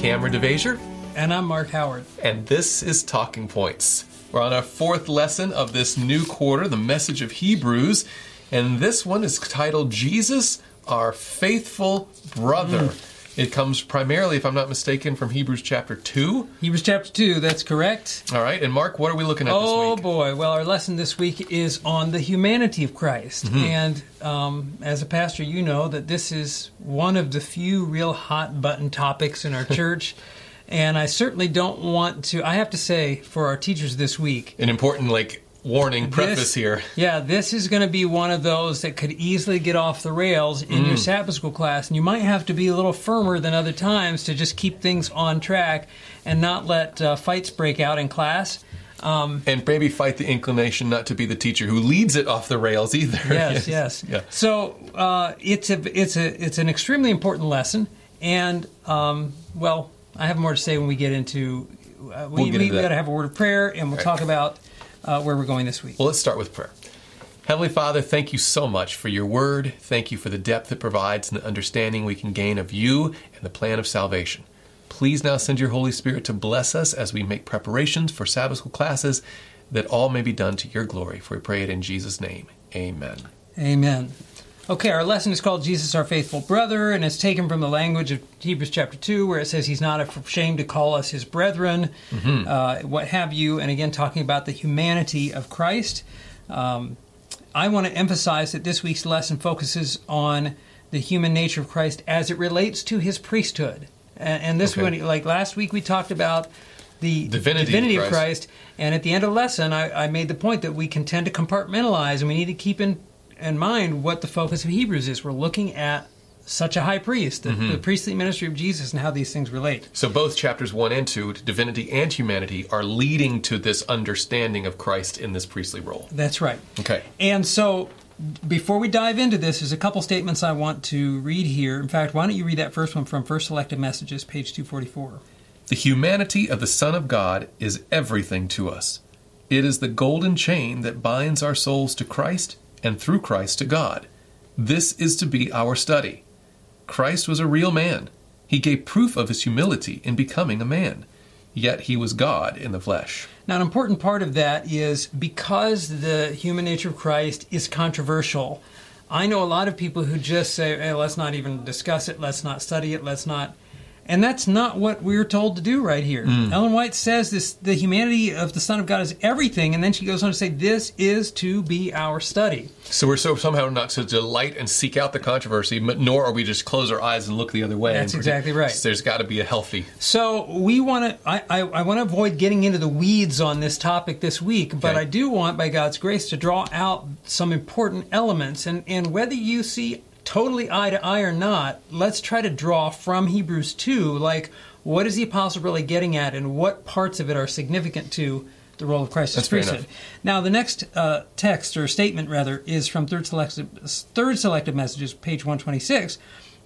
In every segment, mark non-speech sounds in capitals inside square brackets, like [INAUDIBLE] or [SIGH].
Kameron DeVasher, And I'm Mark Howard. and this is Talking Points. We're on our fourth lesson of this new quarter, the message of Hebrews, and this one is titled Jesus, our faithful brother. It comes primarily, if I'm not mistaken, from Hebrews chapter 2. Hebrews chapter 2, that's correct. All right, and Mark, what are we looking at Oh this week? boy. Well, our lesson this week is on the humanity of Christ. Mm-hmm. And um, as a pastor, you know that this is one of the few real hot button topics in our [LAUGHS] church. And I certainly don't want to, I have to say, for our teachers this week, An important, like, warning preface This- here. Yeah, this is going to be one of those that could easily get off the rails in Mm. your Sabbath school class, and you might have to be a little firmer than other times to just keep things on track and not let uh, fights break out in class. Um, And maybe fight the inclination not to be the teacher who leads it off the rails either. [LAUGHS] yes, yes. Yeah. So uh, it's a it's a it's an extremely important lesson, and um, well, I have more to say when we get into. Uh, we We'll we, got to have a word of prayer, and we'll Right. talk about uh, where we're going this week. Well, let's start with prayer. Heavenly Father, thank you so much for your word. Thank you for the depth it provides and the understanding we can gain of you and the plan of salvation. Please now send your Holy Spirit to bless us as we make preparations for Sabbath school classes, that all may be done to your glory. For we pray it in Jesus' name. Amen. Amen. Okay, our lesson is called Jesus, our faithful brother, and it's taken from the language of Hebrews chapter 2, where it says he's not ashamed to call us his brethren, uh, what have you, and again, talking about the humanity of Christ. Um, I want to emphasize that this week's lesson focuses on the human nature of Christ as it relates to his priesthood. And, and this Okay. one, like last week, we talked about the Divinity of of Christ. And at the end of the lesson, I, I made the point that we can tend to compartmentalize, and we need to keep in, in mind what the focus of Hebrews is. We're looking at such a high priest, the, the mm-hmm. priestly ministry of Jesus, and how these things relate. So both chapters 1 and 2, divinity and humanity, are leading to this understanding of Christ in this priestly role. That's right. Okay. And so, before we dive into this, there's a couple statements I want to read here. In fact, why don't you read that first one from First Selected Messages, page 244? The humanity of the Son of God is everything to us. It is the golden chain that binds our souls to Christ and through Christ to God. This is to be our study. Christ was a real man. He gave proof of his humility in becoming a man. Yet he was God in the flesh. Now, an important part of that is because the human nature of Christ is controversial. I know a lot of people who just say, hey, let's not even discuss it, let's not study it, let's not. And that's not what we're told to do right here. Mm. Ellen White says this the humanity of the Son of God is everything, and then she goes on to say, This is to be our study. So we're so somehow not to delight and seek out the controversy, but nor are we just close our eyes and look the other way. That's exactly right. There's got to be a healthy. So we want to. I, I, I want to avoid getting into the weeds on this topic this week, but Okay. I do want, by God's grace, to draw out some important elements. And and whether you see totally eye to eye or not, let's try to draw from Hebrews two, like what is the apostle really getting at, and what parts of it are significant to the role of Christ as priesthood. Now, the next uh, text or statement rather is from third selected third selected messages, page one twenty six.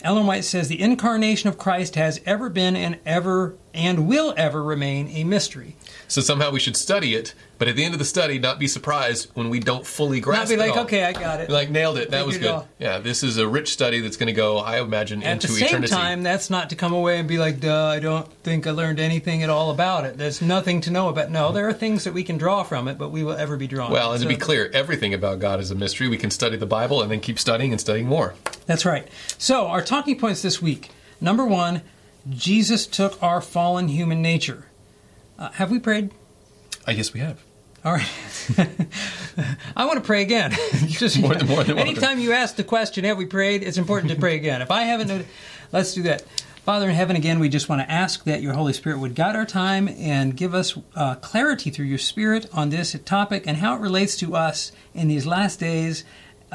Ellen White says the incarnation of Christ has ever been and ever and will ever remain a mystery. So somehow we should study it, but at the end of the study, not be surprised when we don't fully grasp it. Not be like, okay, I got it. Like nailed it. That was good. Yeah, this is a rich study that's going to go, I imagine, At into the same eternity. time, that's not to come away and be like, duh, I don't think I learned anything at all about it. There's nothing to know about. No, there are things that we can draw from it, but we will ever be drawn. well, and to be clear, everything about God is a mystery. We can study the Bible and then keep studying and studying more. That's right. So, our talking points this week number one, Jesus took our fallen human nature. Uh, have we prayed? I guess we have. All right. [LAUGHS] I want to pray again. [LAUGHS] Just More than- [LAUGHS] more than anytime you ask the question, "Have we prayed?" It's important to pray again. If I haven't, noted- let's do that. Father in heaven, again, we just want to ask that your Holy Spirit would guide our time and give us uh, clarity through your Spirit on this topic and how it relates to us in these last days,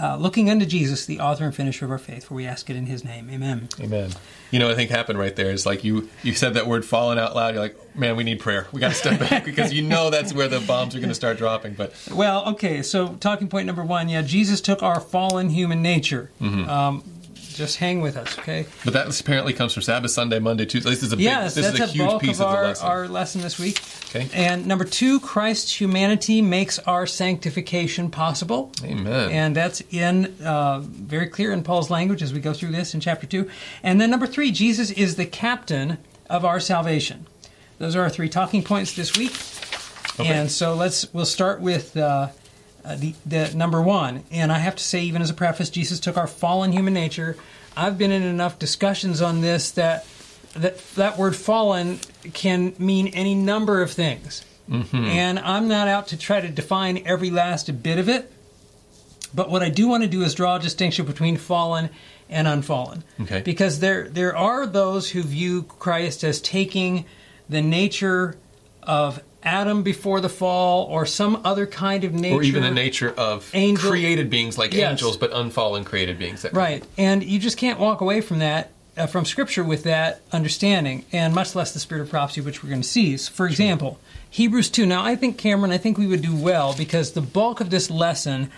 uh, looking unto Jesus, the author and finisher of our faith. For we ask it in His name. Amen. Amen. You know, what I think happened right there is like you you said that word fallen out loud. You're like, man, we need prayer. We got to step back [LAUGHS] because you know that's where the bombs are going to start dropping. But Well, okay, so talking point number one, yeah, Jesus took our fallen human nature. Mm-hmm. Um, just hang with us, okay? but that apparently comes from Sabbath, Sunday, Monday, Tuesday. This is a big, Yes, this that's is a a huge bulk piece of of, our, lesson. our lesson this week. Okay. And number two, Christ's humanity makes our sanctification possible. Amen. And that's in uh, very clear in Paul's language as we go through this in chapter two. And then number three, Jesus is the captain of our salvation. Those are our three talking points this week. Okay. And so let's we'll start with uh, uh, the, the number one. And I have to say, even as a preface, Jesus took our fallen human nature. I've been in enough discussions on this that that that word fallen can mean any number of things. And I'm not out to try to define every last bit of it. But what I do want to do is draw a distinction between fallen and unfallen. Okay. Because there there are those who view Christ as taking the nature of Adam before the fall or some other kind of nature Or even the nature of Angel- created beings like Yes. angels, but unfallen created beings. That Right. And you just can't walk away from that, uh, from Scripture with that understanding, and much less the spirit of prophecy, which we're going to see. So, For example, Hebrews 2. Now, I think, Kameron, I think we would do well because the bulk of this lesson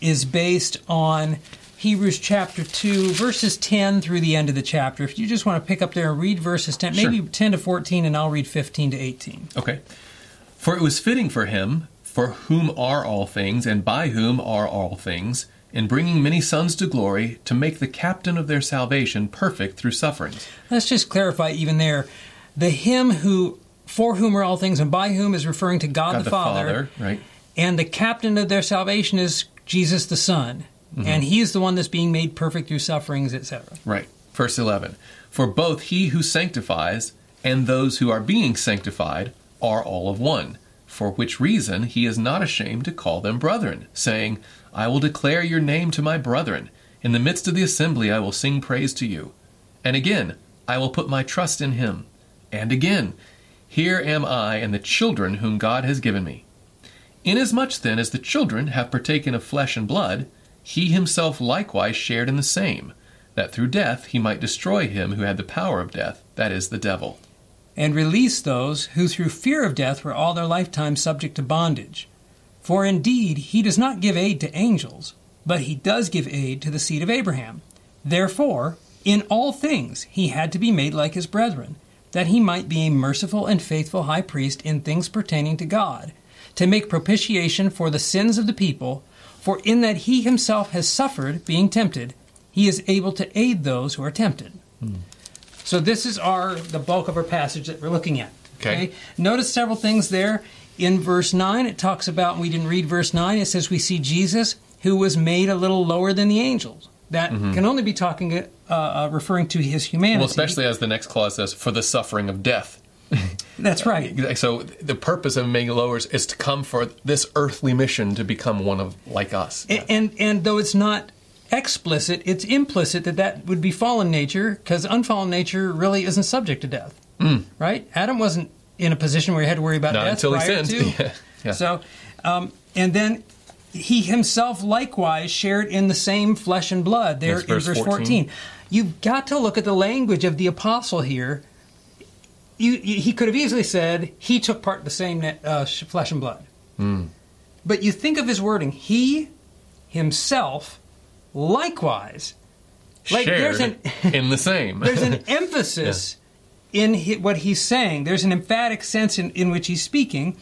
is based on Hebrews chapter 2, verses 10 through the end of the chapter. If you just want to pick up there and read verses 10, Sure. maybe 10 to 14, and I'll read 15 to 18. Okay. For it was fitting for him, for whom are all things, and by whom are all things, in bringing many sons to glory, to make the captain of their salvation perfect through sufferings. Let's just clarify even there. The him who, for whom are all things, and by whom is referring to God, God the, Father right? and the captain of their salvation is Jesus the Son, Mm-hmm. and He is the one that's being made perfect through sufferings, etc. Right. Verse 11. For both he who sanctifies and those who are being sanctified are all of one, for which reason he is not ashamed to call them brethren, saying, I will declare your name to my brethren. In the midst of the assembly I will sing praise to you. And again, I will put my trust in him. And again, here am I and the children whom God has given me. Inasmuch then as the children have partaken of flesh and blood, he himself likewise shared in the same, that through death he might destroy him who had the power of death, that is, the devil. And release those who through fear of death were all their lifetime subject to bondage. For indeed, He does not give aid to angels, but He does give aid to the seed of Abraham. Therefore, in all things He had to be made like His brethren, that He might be a merciful and faithful high priest in things pertaining to God, to make propitiation for the sins of the people. For in that He Himself has suffered, being tempted, He is able to aid those who are tempted. Hmm. So this is our the bulk of our passage that we're looking at. Okay. Notice several things there. In verse 9, it talks about, we didn't read verse 9, it says we see Jesus who was made a little lower than the angels. That can only be talking, uh, uh, referring to his humanity. Well, especially as the next clause says, for the suffering of death. [LAUGHS] That's right. [LAUGHS] So the purpose of making lowers is to come for this earthly mission to become one of like us. A- And, and though it's not explicit, it's implicit that that would be fallen nature, because unfallen nature really isn't subject to death. Right? Adam wasn't in a position where he had to worry about Not death until he sinned. [LAUGHS] Yeah, yeah. So, um, and then he himself likewise shared in the same flesh and blood there in verse verse 14. 14. You've got to look at the language of the apostle here. You, you, he could have easily said he took part in the same uh, flesh and blood. Hmm. But you think of his wording, he himself likewise. Like Shared there's an [LAUGHS] in the same. [LAUGHS] there's an [LAUGHS] emphasis in hi what he's saying. There's an emphatic sense in, in which he's speaking.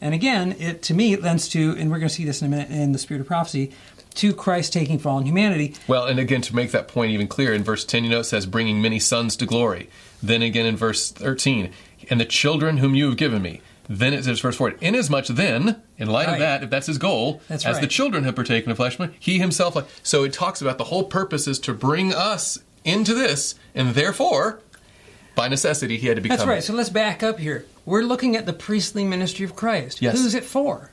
And again, it to me it lends to, and we're going to see this in a minute in the spirit of prophecy, to Christ taking fallen humanity. Well, and again, to make that point even clearer, in verse 10, you know, it says, bringing many sons to glory. Then again in verse 13, and the children whom you have given me. Then it says, verse 14, inasmuch then, in light Right. of that, if that's his goal, That's as the children have partaken of flesh, he himself, like, so it talks about the whole purpose is to bring us into this, and therefore, by necessity, he had to become. That's right. So let's back up here. We're looking at the priestly ministry of Christ. Yes. Who's it for?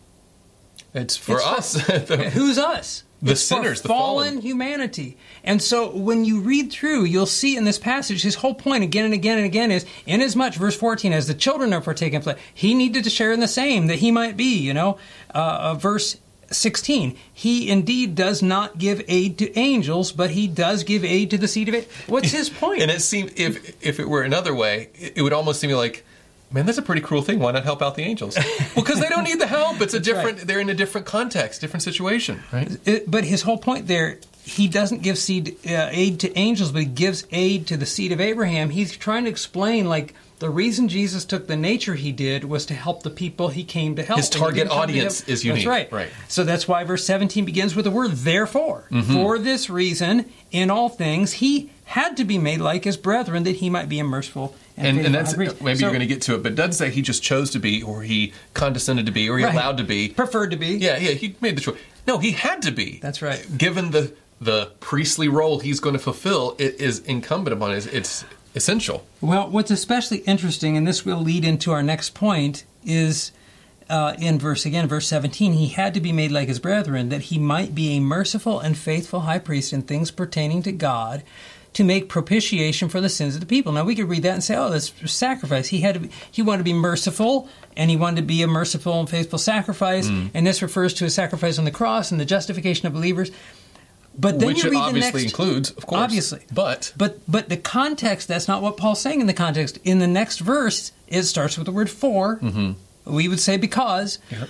It's for It's us. The- [LAUGHS] Who's us? The It's sinners, the fallen, fallen. humanity. And so when you read through, you'll see in this passage, his whole point again and again and again is, inasmuch, verse 14, as the children are partaken of flesh, he needed to share in the same, that he might be, you know. Uh, uh, verse 16, he indeed does not give aid to angels, but he does give aid to the seed of it. What's [LAUGHS] his point? And it seemed if if it were another way, it would almost seem like, man, that's a pretty cruel thing. Why not help out the angels? well, because they don't need the help. It's a different. They're in a different context, different situation, right? It- but his whole point there, he doesn't give seed uh, aid to angels, but he gives aid to the seed of Abraham. He's trying to explain like the reason Jesus took the nature he did was to help the people he came to help. His target didn't come to audience is unique. That's right. Right. So that's why verse 17 begins with the word therefore. Mm-hmm. For this reason, in all things, he had to be made like his brethren that he might be a merciful And, and that's maybe So- you're going to get to it, but it doesn't say he just chose to be, or he condescended to be, or he Right. allowed to be. preferred to be. Yeah, yeah, he made the choice. No, he had to be. That's right. Given the the priestly role he's going to fulfill, it is incumbent upon us. It's essential. Well, what's especially interesting, and this will lead into our next point, is uh, in verse again, verse 17, he had to be made like his brethren, that he might be a merciful and faithful high priest in things pertaining to God, to make propitiation for the sins of the people. Now we could read that and say, "Oh, that's sacrifice." He had to be, he wanted to be merciful, and he wanted to be a merciful and faithful sacrifice, Mm. and this refers to a sacrifice on the cross and the justification of believers. But then Which you read the next obviously includes, of course. Obviously. But But but the context that's not what Paul's saying in the context. In the next verse, it starts with the word for. We would say because. Yep.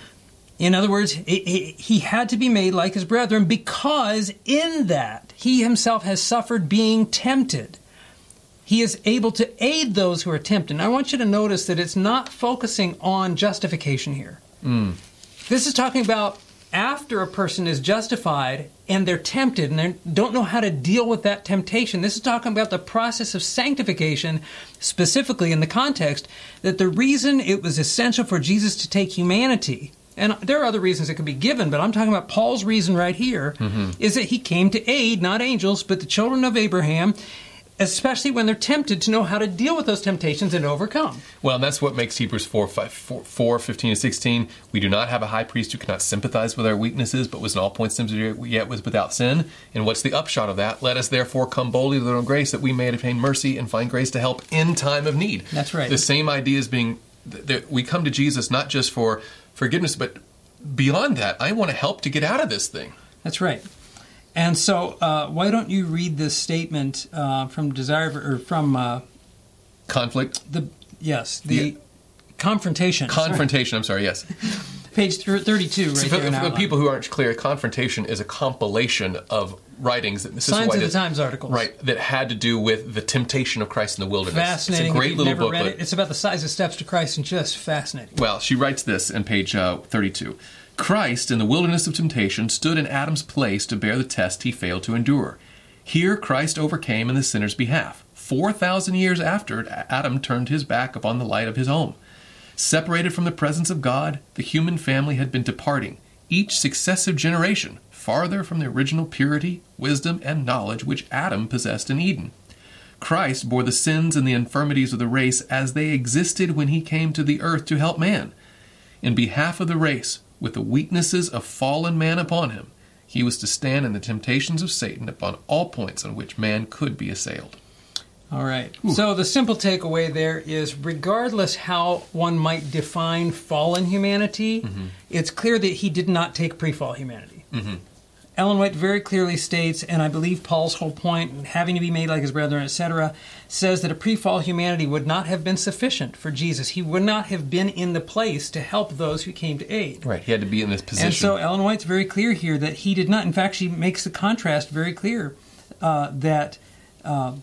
In other words, he- had to be made like his brethren because in that he himself has suffered being tempted. He is able to aid those who are tempted. And I want you to notice that it's not focusing on justification here. Hmm. This is talking about after a person is justified and they're tempted and they don't know how to deal with that temptation. This is talking about the process of sanctification, specifically in the context that the reason it was essential for Jesus to take humanity. And there are other reasons it could be given, but I'm talking about Paul's reason right here mm-hmm. is that he came to aid not angels, but the children of Abraham, especially when they're tempted to know how to deal with those temptations and overcome. Well, that's what makes Hebrews 4, 5, 4, 4, 15 and 16. We do not have a high priest who cannot sympathize with our weaknesses, but was in all points tempted yet was without sin. And what's the upshot of that? Let us therefore come boldly to the throne of grace that we may obtain mercy and find grace to help in time of need. That's right. The same idea is being that we come to Jesus not just for forgiveness, but beyond that, I want to help to get out of this thing. That's right. And so, uh, why don't you read this statement uh, from Desire or from uh, Conflict, the yes the confrontation confrontation. I'm sorry. Yes. Page thir- thirty-two right for, there for the people who aren't clear, confrontation is a compilation of writings that this is Signs why of the Times articles. right that had to do with the temptation of Christ in the wilderness. Fascinating. It's a great little booklet. it, it's about the size of steps to Christ and just fascinating. Well, she writes this in page uh, 32. Christ, in the wilderness of temptation, stood in Adam's place to bear the test he failed to endure. Here, Christ overcame in the sinner's behalf. Four thousand years after, Adam turned his back upon the light of his home. Separated from the presence of God, the human family had been departing, each successive generation, farther from the original purity, wisdom, and knowledge which Adam possessed in Eden. Christ bore the sins and the infirmities of the race as they existed when he came to the earth to help man. In behalf of the race, with the weaknesses of fallen man upon him, he was to stand in the temptations of Satan upon all points on which man could be assailed. All right. So the simple takeaway there is regardless how one might define fallen humanity, Mm-hmm. it's clear that he did not take pre fall humanity. Ellen White very clearly states, and I believe Paul's whole point, having to be made like his brethren, etc., says that a pre fall humanity would not have been sufficient for Jesus. He would not have been in the place to help those who came to aid. Right, he had to be in this position. And so Ellen White's very clear here that he did not. In fact, she makes the contrast very clear uh, that uh,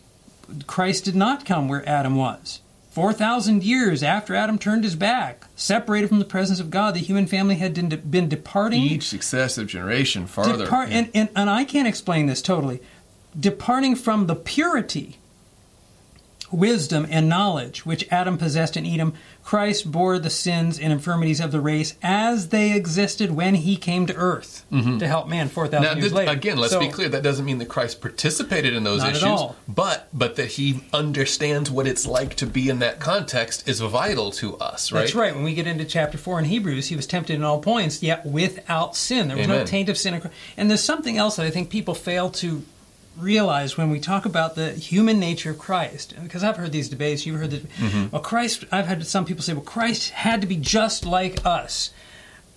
Christ did not come where Adam was. 4,000 years after Adam turned his back, separated from the presence of God, the human family had been, been departing. each successive generation farther. Depart, and, and, and I can't explain this totally. Departing from the purity, wisdom, and knowledge which Adam possessed in Edom, Christ bore the sins and infirmities of the race as they existed when he came to earth mm-hmm. to help man 4,000 now, years this, later. again, let's So- be clear. That doesn't mean that Christ participated in those issues, all. but but that he understands what it's like to be in that context is vital to us. Right. That's right. When we get into chapter 4 in Hebrews, he was tempted in all points, yet without sin. There was no taint of sin. And there's something else that I think people fail to realize when we talk about the human nature of Christ. Because I've heard these debates, you've heard that, Mm-hmm. well, Christ, I've had some people say, well, Christ had to be just like us.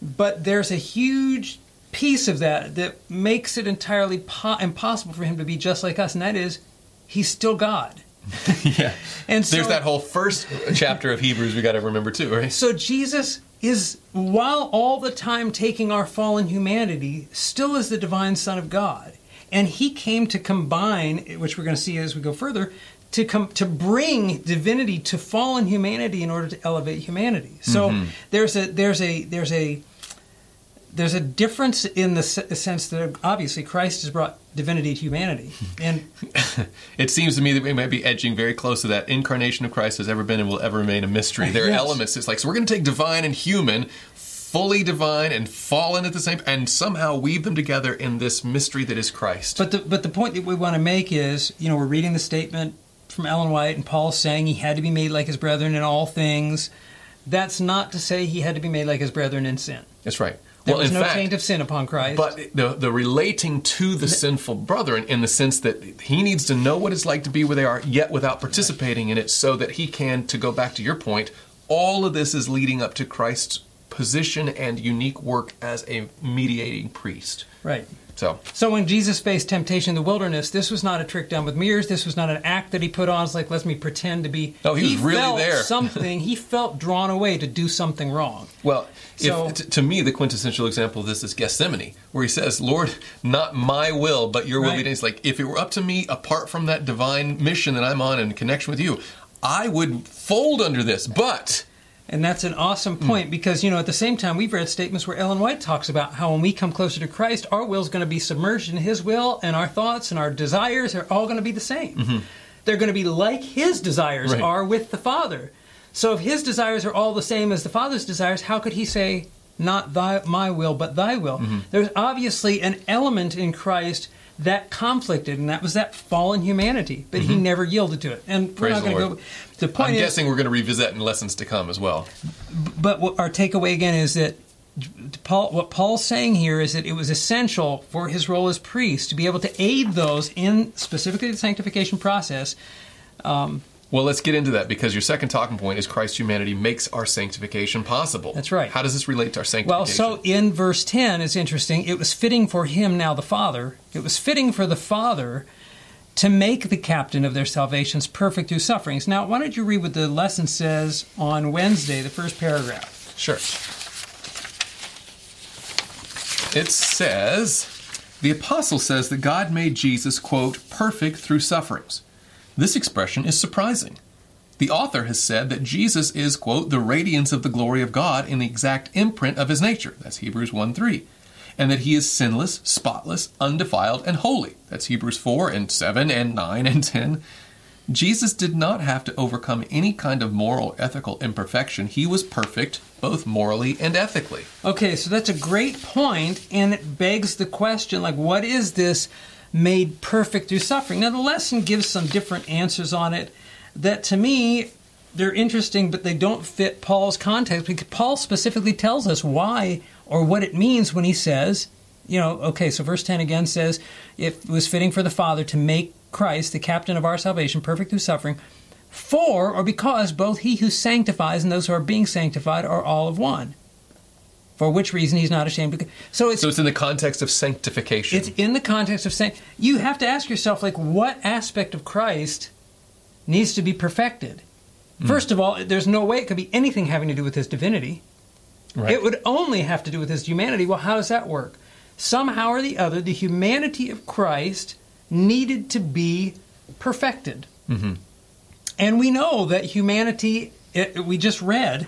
But there's a huge piece of that that makes it entirely po- impossible for him to be just like us, and that is, he's still God. [LAUGHS] yeah. And so, There's that whole first chapter of Hebrews we got to remember too, right? So Jesus is, while all the time taking our fallen humanity, still is the divine Son of God, and He came to combine, which we're going to see as we go further, to come to bring divinity to fallen humanity in order to elevate humanity. So mm-hmm. there's a there's a there's a there's a difference in the s- sense that obviously Christ has brought divinity to humanity, and [LAUGHS] it seems to me that we might be edging very close to that. Incarnation of Christ has ever been and will ever remain a mystery. [LAUGHS] There are Yes. elements. It's like so we're going to take divine and human, fully divine and fallen at the same, and somehow weave them together in this mystery that is Christ. But the but the point that we want to make is, you know, we're reading the statement from Ellen White and Paul saying he had to be made like his brethren in all things. That's not to say he had to be made like his brethren in sin. That's right. There well, was no fact, taint of sin upon Christ. But the the relating to the sinful brethren in the sense that he needs to know what it's like to be where they are, yet without participating in it, so that he can, to go back to your point, all of this is leading up to Christ's position and unique work as a mediating priest. right. So So when Jesus faced temptation in the wilderness, this was not a trick done with mirrors. This was not an act that he put on. It's like let me pretend to be. No, he was really felt there. something. [LAUGHS] He felt drawn away to do something wrong. Well, So- if, t- to me, the quintessential example of this is Gethsemane, where he says, "Lord, not my will, but your will be Right. done." It's like if it were up to me, apart from that divine mission that I'm on in connection with you, I would fold under this. But And that's an awesome Hmm. point because, you know, at the same time, we've read statements where Ellen White talks about how when we come closer to Christ, our will is going to be submerged in His will, and our thoughts and our desires are all going to be the same. They're going to be like His desires Mm-hmm. Right. are with the Father. So if His desires are all the same as the Father's desires, how could He say, not thy, my will, but thy will? Mm-hmm. There's obviously an element in Christ that conflicted, and that was that fallen humanity, but He never yielded to it. And we're Mm-hmm. Not going to go. The point I'm is, guessing we're going to revisit in lessons to come as well. but what our takeaway again is that Paul, what Paul's saying here is that it was essential for his role as priest to be able to aid those in specifically the sanctification process. Well, let's get into that because your second talking point is Christ's humanity makes our sanctification possible. That's right. How does this relate to our sanctification? Well, so in verse 10, it's interesting. It was fitting for him, now the Father, it was fitting for the Father to make the captain of their salvations perfect through sufferings. Now, why don't you read what the lesson says on Wednesday, the first paragraph? Sure. It says, the apostle says that God made Jesus, quote, perfect through sufferings. This expression is surprising. The author has said that Jesus is, quote, the radiance of the glory of God in the exact imprint of his nature. That's Hebrews 1 3. And that he is sinless, spotless, undefiled, and holy. That's Hebrews 4 and 7 and 9 and 10. Jesus did not have to overcome any kind of moral, ethical imperfection. He was perfect, both morally and ethically. Okay, so that's a great point, and it begs the question like, what is this made perfect through suffering? Now, the lesson gives some different answers on it that to me, they're interesting, but they don't fit Paul's context because Paul specifically tells us why or what it means when he says, you know, okay, so verse 10 again says, it was fitting for the Father to make Christ, the captain of our salvation, perfect through suffering, for or because both he who sanctifies and those who are being sanctified are all of one. For which reason he's not ashamed. So it's So it's in the context of sanctification. it's in the context of saying you have to ask yourself like what aspect of Christ needs to be perfected. Hmm. First of all, there's no way it could be anything having to do with his divinity. right. It would only have to do with his humanity. Well, how does that work? Somehow or the other, the humanity of Christ needed to be perfected. Mm-hmm. And we know that humanity, it, we just read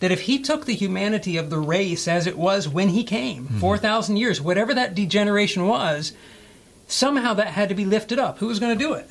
that if he took the humanity of the race as it was when he came, mm-hmm. 4,000 years, whatever that degeneration was, somehow that had to be lifted up. Who was going to do it?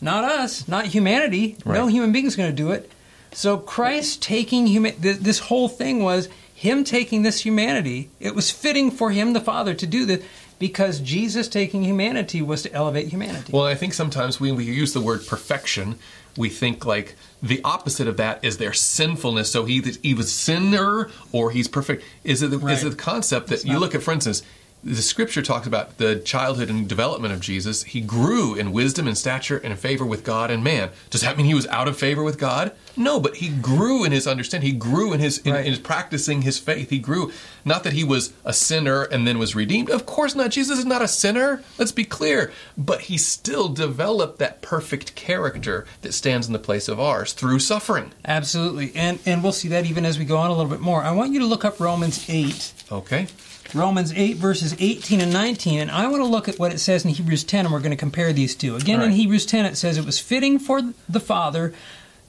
Not us, not humanity. No human being is going to do it. So Christ taking human, th- this whole thing was him taking this humanity. It was fitting for him, the Father, to do this because Jesus taking humanity was to elevate humanity. Well, I think sometimes when we use the word perfection, we think like the opposite of that is their sinfulness. So he he was sinner or he's perfect. Is it the, Right. is it the concept that It's you not- look at, for instance, the scripture talks about the childhood and development of Jesus. He grew in wisdom and stature and in favor with God and man. Does that mean he was out of favor with God? No, but he grew in his understanding. He grew in his in, Right. in his practicing his faith. He grew not that he was a sinner and then was redeemed. Of course not. Jesus is not a sinner. Let's be clear. But he still developed that perfect character that stands in the place of ours through suffering. Absolutely. And and we'll see that even as we go on a little bit more. I want you to look up Romans 8. Okay. Romans 8 verses 18 and 19 and I want to look at what it says in Hebrews 10 and we're going to compare these two. Again All in. Hebrews 10 it says it was fitting for the Father,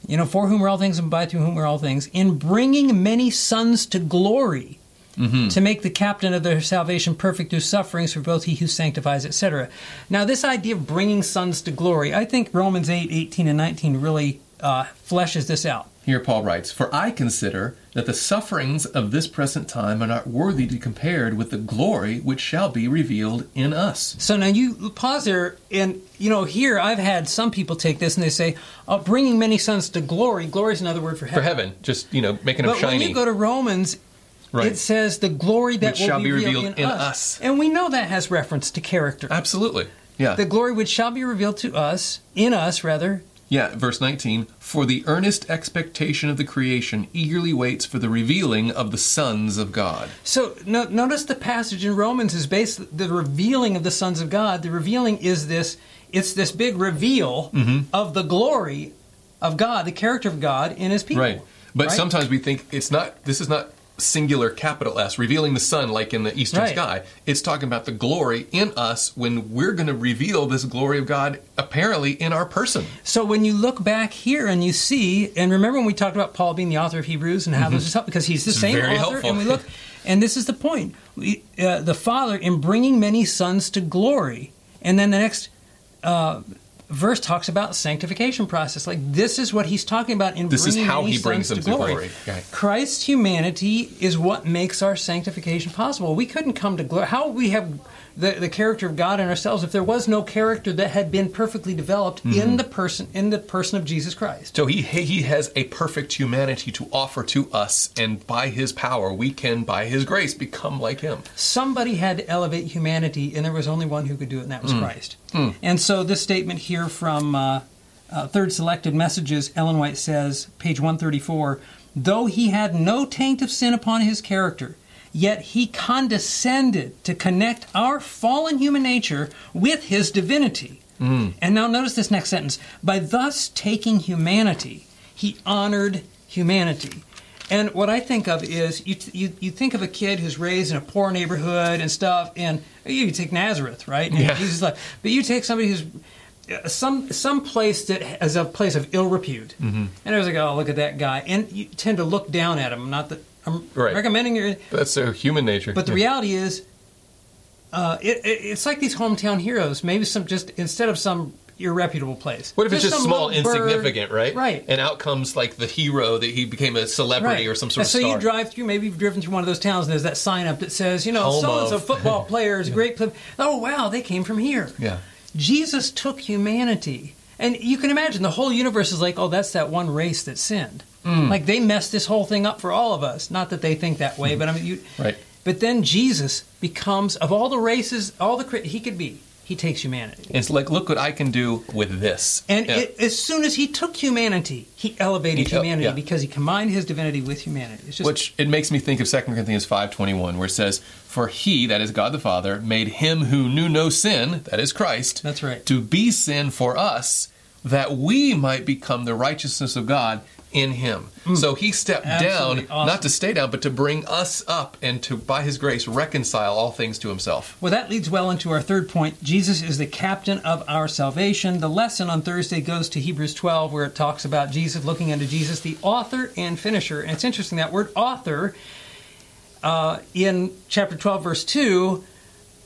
you know, for whom are all things and by through whom are all things, in bringing many sons to glory to make the captain of their salvation perfect through sufferings for both he who sanctifies, etc. Now, this idea of bringing sons to glory, I think Romans 8, 18, and 19 really uh, fleshes this out. Here Paul writes, For I consider that the sufferings of this present time are not worthy to be compared with the glory which shall be revealed in us. So now you pause there, and you know, here I've had some people take this and they say, oh, bringing many sons to glory. Glory is another word for heaven. For heaven, just, you know, making them But shiny. when you go to Romans, Right. it says the glory that Which will shall be be revealed, revealed in, in us. us. And we know that has reference to character. Absolutely. Yeah. The glory which shall be revealed to us, in us rather, Yeah, verse 19. For the earnest expectation of the creation eagerly waits for the revealing of the sons of God. So no, notice the passage in Romans is based the revealing of the sons of God. The revealing is this it's this big reveal Mm-hmm. of the glory of God, the character of God in his people. Right. But Right? sometimes we think it's not, this is not singular capital S, revealing the sun like in the eastern Right. sky. It's talking about the glory in us when we're going to reveal this glory of God apparently in our person. So when you look back here and you see, and remember when we talked about Paul being the author of Hebrews and how this is helpful because he's the It's same author, helpful. and we look, [LAUGHS] and this is the point: we, uh, the Father in bringing many sons to glory, and then the next uh, verse talks about sanctification process. Like this is what he's talking about in This is bringing how he brings them to to glory. glory. Okay. Christ's humanity is what makes our sanctification possible. We couldn't come to glory. How we have the, the character of God in ourselves if there was no character that had been perfectly developed Mm-hmm. in the person in the person of Jesus Christ? So he he has a perfect humanity to offer to us, and by his power, we can, by his grace, become like him. Somebody had to elevate humanity, and there was only one who could do it, and that was Christ. And so, this statement here from uh, uh, Third Selected Messages, Ellen White says, page 134 Though he had no taint of sin upon his character, yet he condescended to connect our fallen human nature with his divinity. And now, notice this next sentence by thus taking humanity, he honored humanity. And what I think of is you, you, you think of a kid who's raised in a poor neighborhood and stuff, and you take Nazareth, right? And Yeah. Jesus like, but you take somebody who's uh, some some place that is a place of ill repute, Mm-hmm. and there's like, oh, look at that guy, and you tend to look down at him. Not that I'm Right. recommending your, That's a human nature. but the reality is, uh, it, it, it's like these hometown heroes. Maybe some just instead of some irreputable place. What if it's just small, little bird- insignificant, right? Right. And out comes like the hero that he became a celebrity or some sort And of so star. you drive through, maybe you've driven through one of those towns, and there's that sign up that says, you know, so and so football [LAUGHS] player is a great. Play- oh wow, they came from here. yeah. Jesus took humanity, and you can imagine the whole universe is like, oh, that's that one race that sinned. Mm. Like they messed this whole thing up for all of us. Not that they think that way, but I mean, you. Right. But then Jesus becomes of all the races, all the he could be. He takes humanity. It's like, look what I can do with this. And Yeah. it, as soon as he took humanity, he elevated He humanity yeah. because he combined his divinity with humanity. It's just Which it makes me think of 2 Corinthians 5.21, where it says, For he, that is God the Father, made him who knew no sin, that is Christ, That's right. to be sin for us, that we might become the righteousness of God in him. So he stepped Mm. Absolutely down, awesome. not to stay down, but to bring us up and to, by his grace, reconcile all things to himself. Well, that leads well into our third point. Jesus is the captain of our salvation. The lesson on Thursday goes to Hebrews 12, where it talks about Jesus, looking unto Jesus, the author and finisher. And it's interesting that word author uh, in chapter 12, verse 2,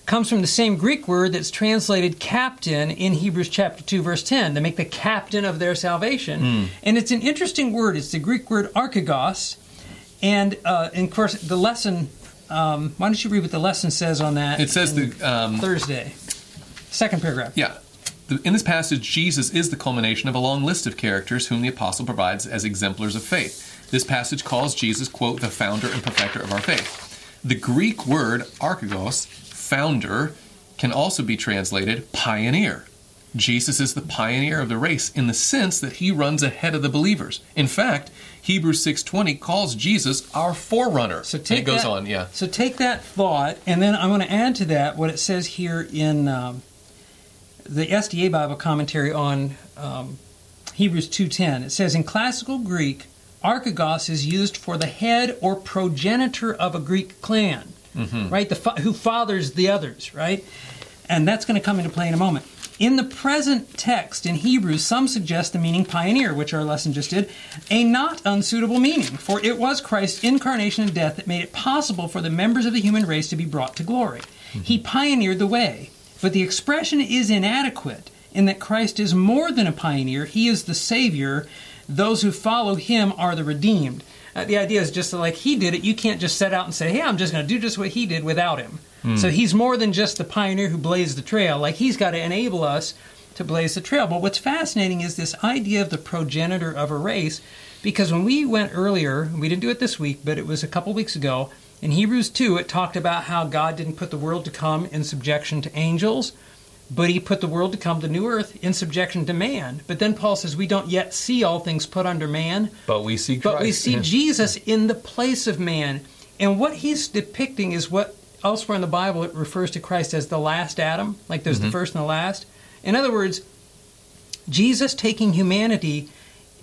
comes from the same Greek word that's translated captain in Hebrews chapter 2, verse 10, to make the captain of their salvation. And it's an interesting word. It's the Greek word archegos. And, uh, and of course, the lesson. Um, why don't you read what the lesson says on that? It says the um, Thursday, second paragraph. Yeah. The- In this passage, Jesus is the culmination of a long list of characters whom the apostle provides as exemplars of faith. This passage calls Jesus, quote, the founder and perfecter of our faith. The Greek word archegos, founder, can also be translated pioneer. Jesus is the pioneer of the race in the sense that he runs ahead of the believers. In fact, Hebrews 6:20 calls Jesus our forerunner. So And take it goes that, on, yeah. So take that thought, and then I'm going to add to that what it says here in um, the SDA Bible commentary on um, Hebrews 2:10. It says in classical Greek, archegos is used for the head or progenitor of a Greek clan, Mm-hmm. right? The fa- who fathers the others, right? And that's going to come into play in a moment. In the present text in Hebrews, some suggest the meaning pioneer, which our lesson just did, a not unsuitable meaning, for it was Christ's incarnation and death that made it possible for the members of the human race to be brought to glory. Mm-hmm. He pioneered the way, but the expression is inadequate in that Christ is more than a pioneer, he is the Savior. Those who follow him are the redeemed. Uh, the idea is just like he did it, you can't just set out and say, hey, I'm just going to do just what he did without him. Mm. So he's more than just the pioneer who blazed the trail. Like he's got to enable us to blaze the trail. But what's fascinating is this idea of the progenitor of a race, because when we went earlier, we didn't do it this week, but it was a couple weeks ago, in Hebrews 2, it talked about how God didn't put the world to come in subjection to angels, but he put the world to come, the new earth, in subjection to man. But then Paul says we don't yet see all things put under man. But we see Christ. But we see Jesus in the place of man. And what he's depicting is what elsewhere in the Bible it refers to Christ as the last Adam, like there's mm-hmm. the first and the last. In other words, Jesus taking humanity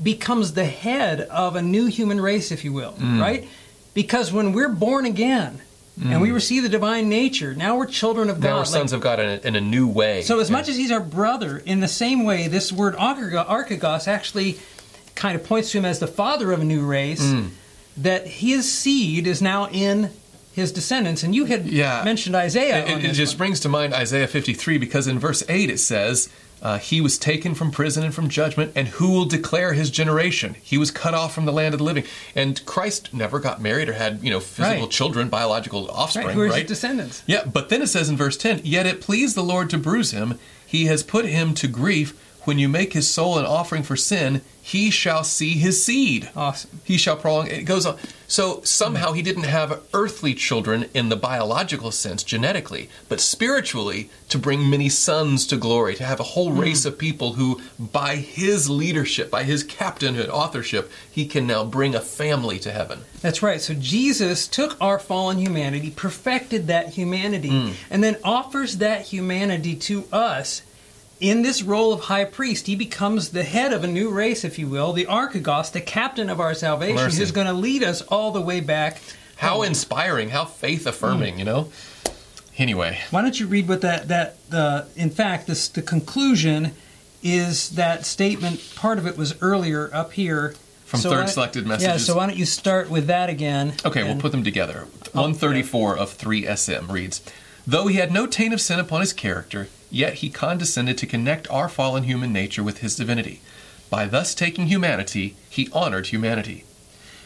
becomes the head of a new human race, if you will, mm. right? Because when we're born again, Mm. And we receive the divine nature. Now we're children of God. Now we're sons like, of God in a, in a, new way. So, as yeah. much as he's our brother, in the same way, this word archegos actually kind of points to him as the father of a new race, mm. that his seed is now in his descendants. And you had yeah. mentioned Isaiah. It, it just one. brings to mind Isaiah 53 because in verse 8 it says, uh, he was taken from prison and from judgment, and who will declare his generation? He was cut off from the land of the living. And Christ never got married or had, you know, physical right. children, biological offspring, right? Who right? his descendants? Yeah, but then it says in verse 10, Yet it pleased the Lord to bruise him. He has put him to grief when you make his soul an offering for sin, he shall see his seed. Awesome. He shall prolong. It goes on. So somehow he didn't have earthly children in the biological sense, genetically, but spiritually to bring many sons to glory, to have a whole race mm. of people who, by his leadership, by his captainhood, authorship, he can now bring a family to heaven. That's right. So Jesus took our fallen humanity, perfected that humanity, mm. and then offers that humanity to us in this role of high priest, he becomes the head of a new race, if you will, the Archegos, the captain of our salvation, Mercy. who's going to lead us all the way back. How home. inspiring! How faith affirming! Mm. You know. Anyway, why don't you read what that that the in fact this the conclusion is that statement. Part of it was earlier up here from so third selected messages. Yeah, so why don't you start with that again? Okay, we'll put them together. 134 of 3 SM reads Though he had no taint of sin upon his character, yet he condescended to connect our fallen human nature with his divinity. By thus taking humanity, he honored humanity.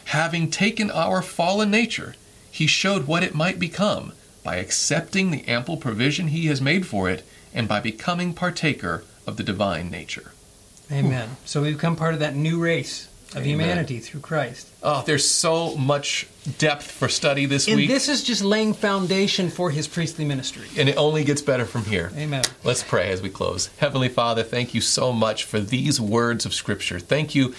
Having taken our fallen nature, he showed what it might become by accepting the ample provision he has made for it and by becoming partaker of the divine nature. Amen. So we become part of that new race of Amen. humanity through Christ. Oh, there's so much depth for study this and week. And this is just laying foundation for his priestly ministry. And it only gets better from here. Amen. Let's pray as we close. Heavenly Father, thank you so much for these words of Scripture. Thank you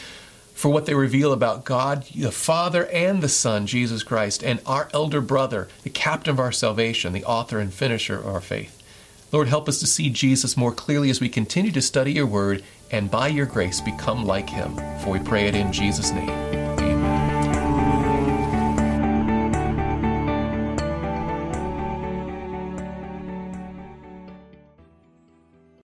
for what they reveal about God, the Father and the Son, Jesus Christ, and our elder brother, the captain of our salvation, the author and finisher of our faith. Lord, help us to see Jesus more clearly as we continue to study your word and by your grace become like him. For we pray it in Jesus' name.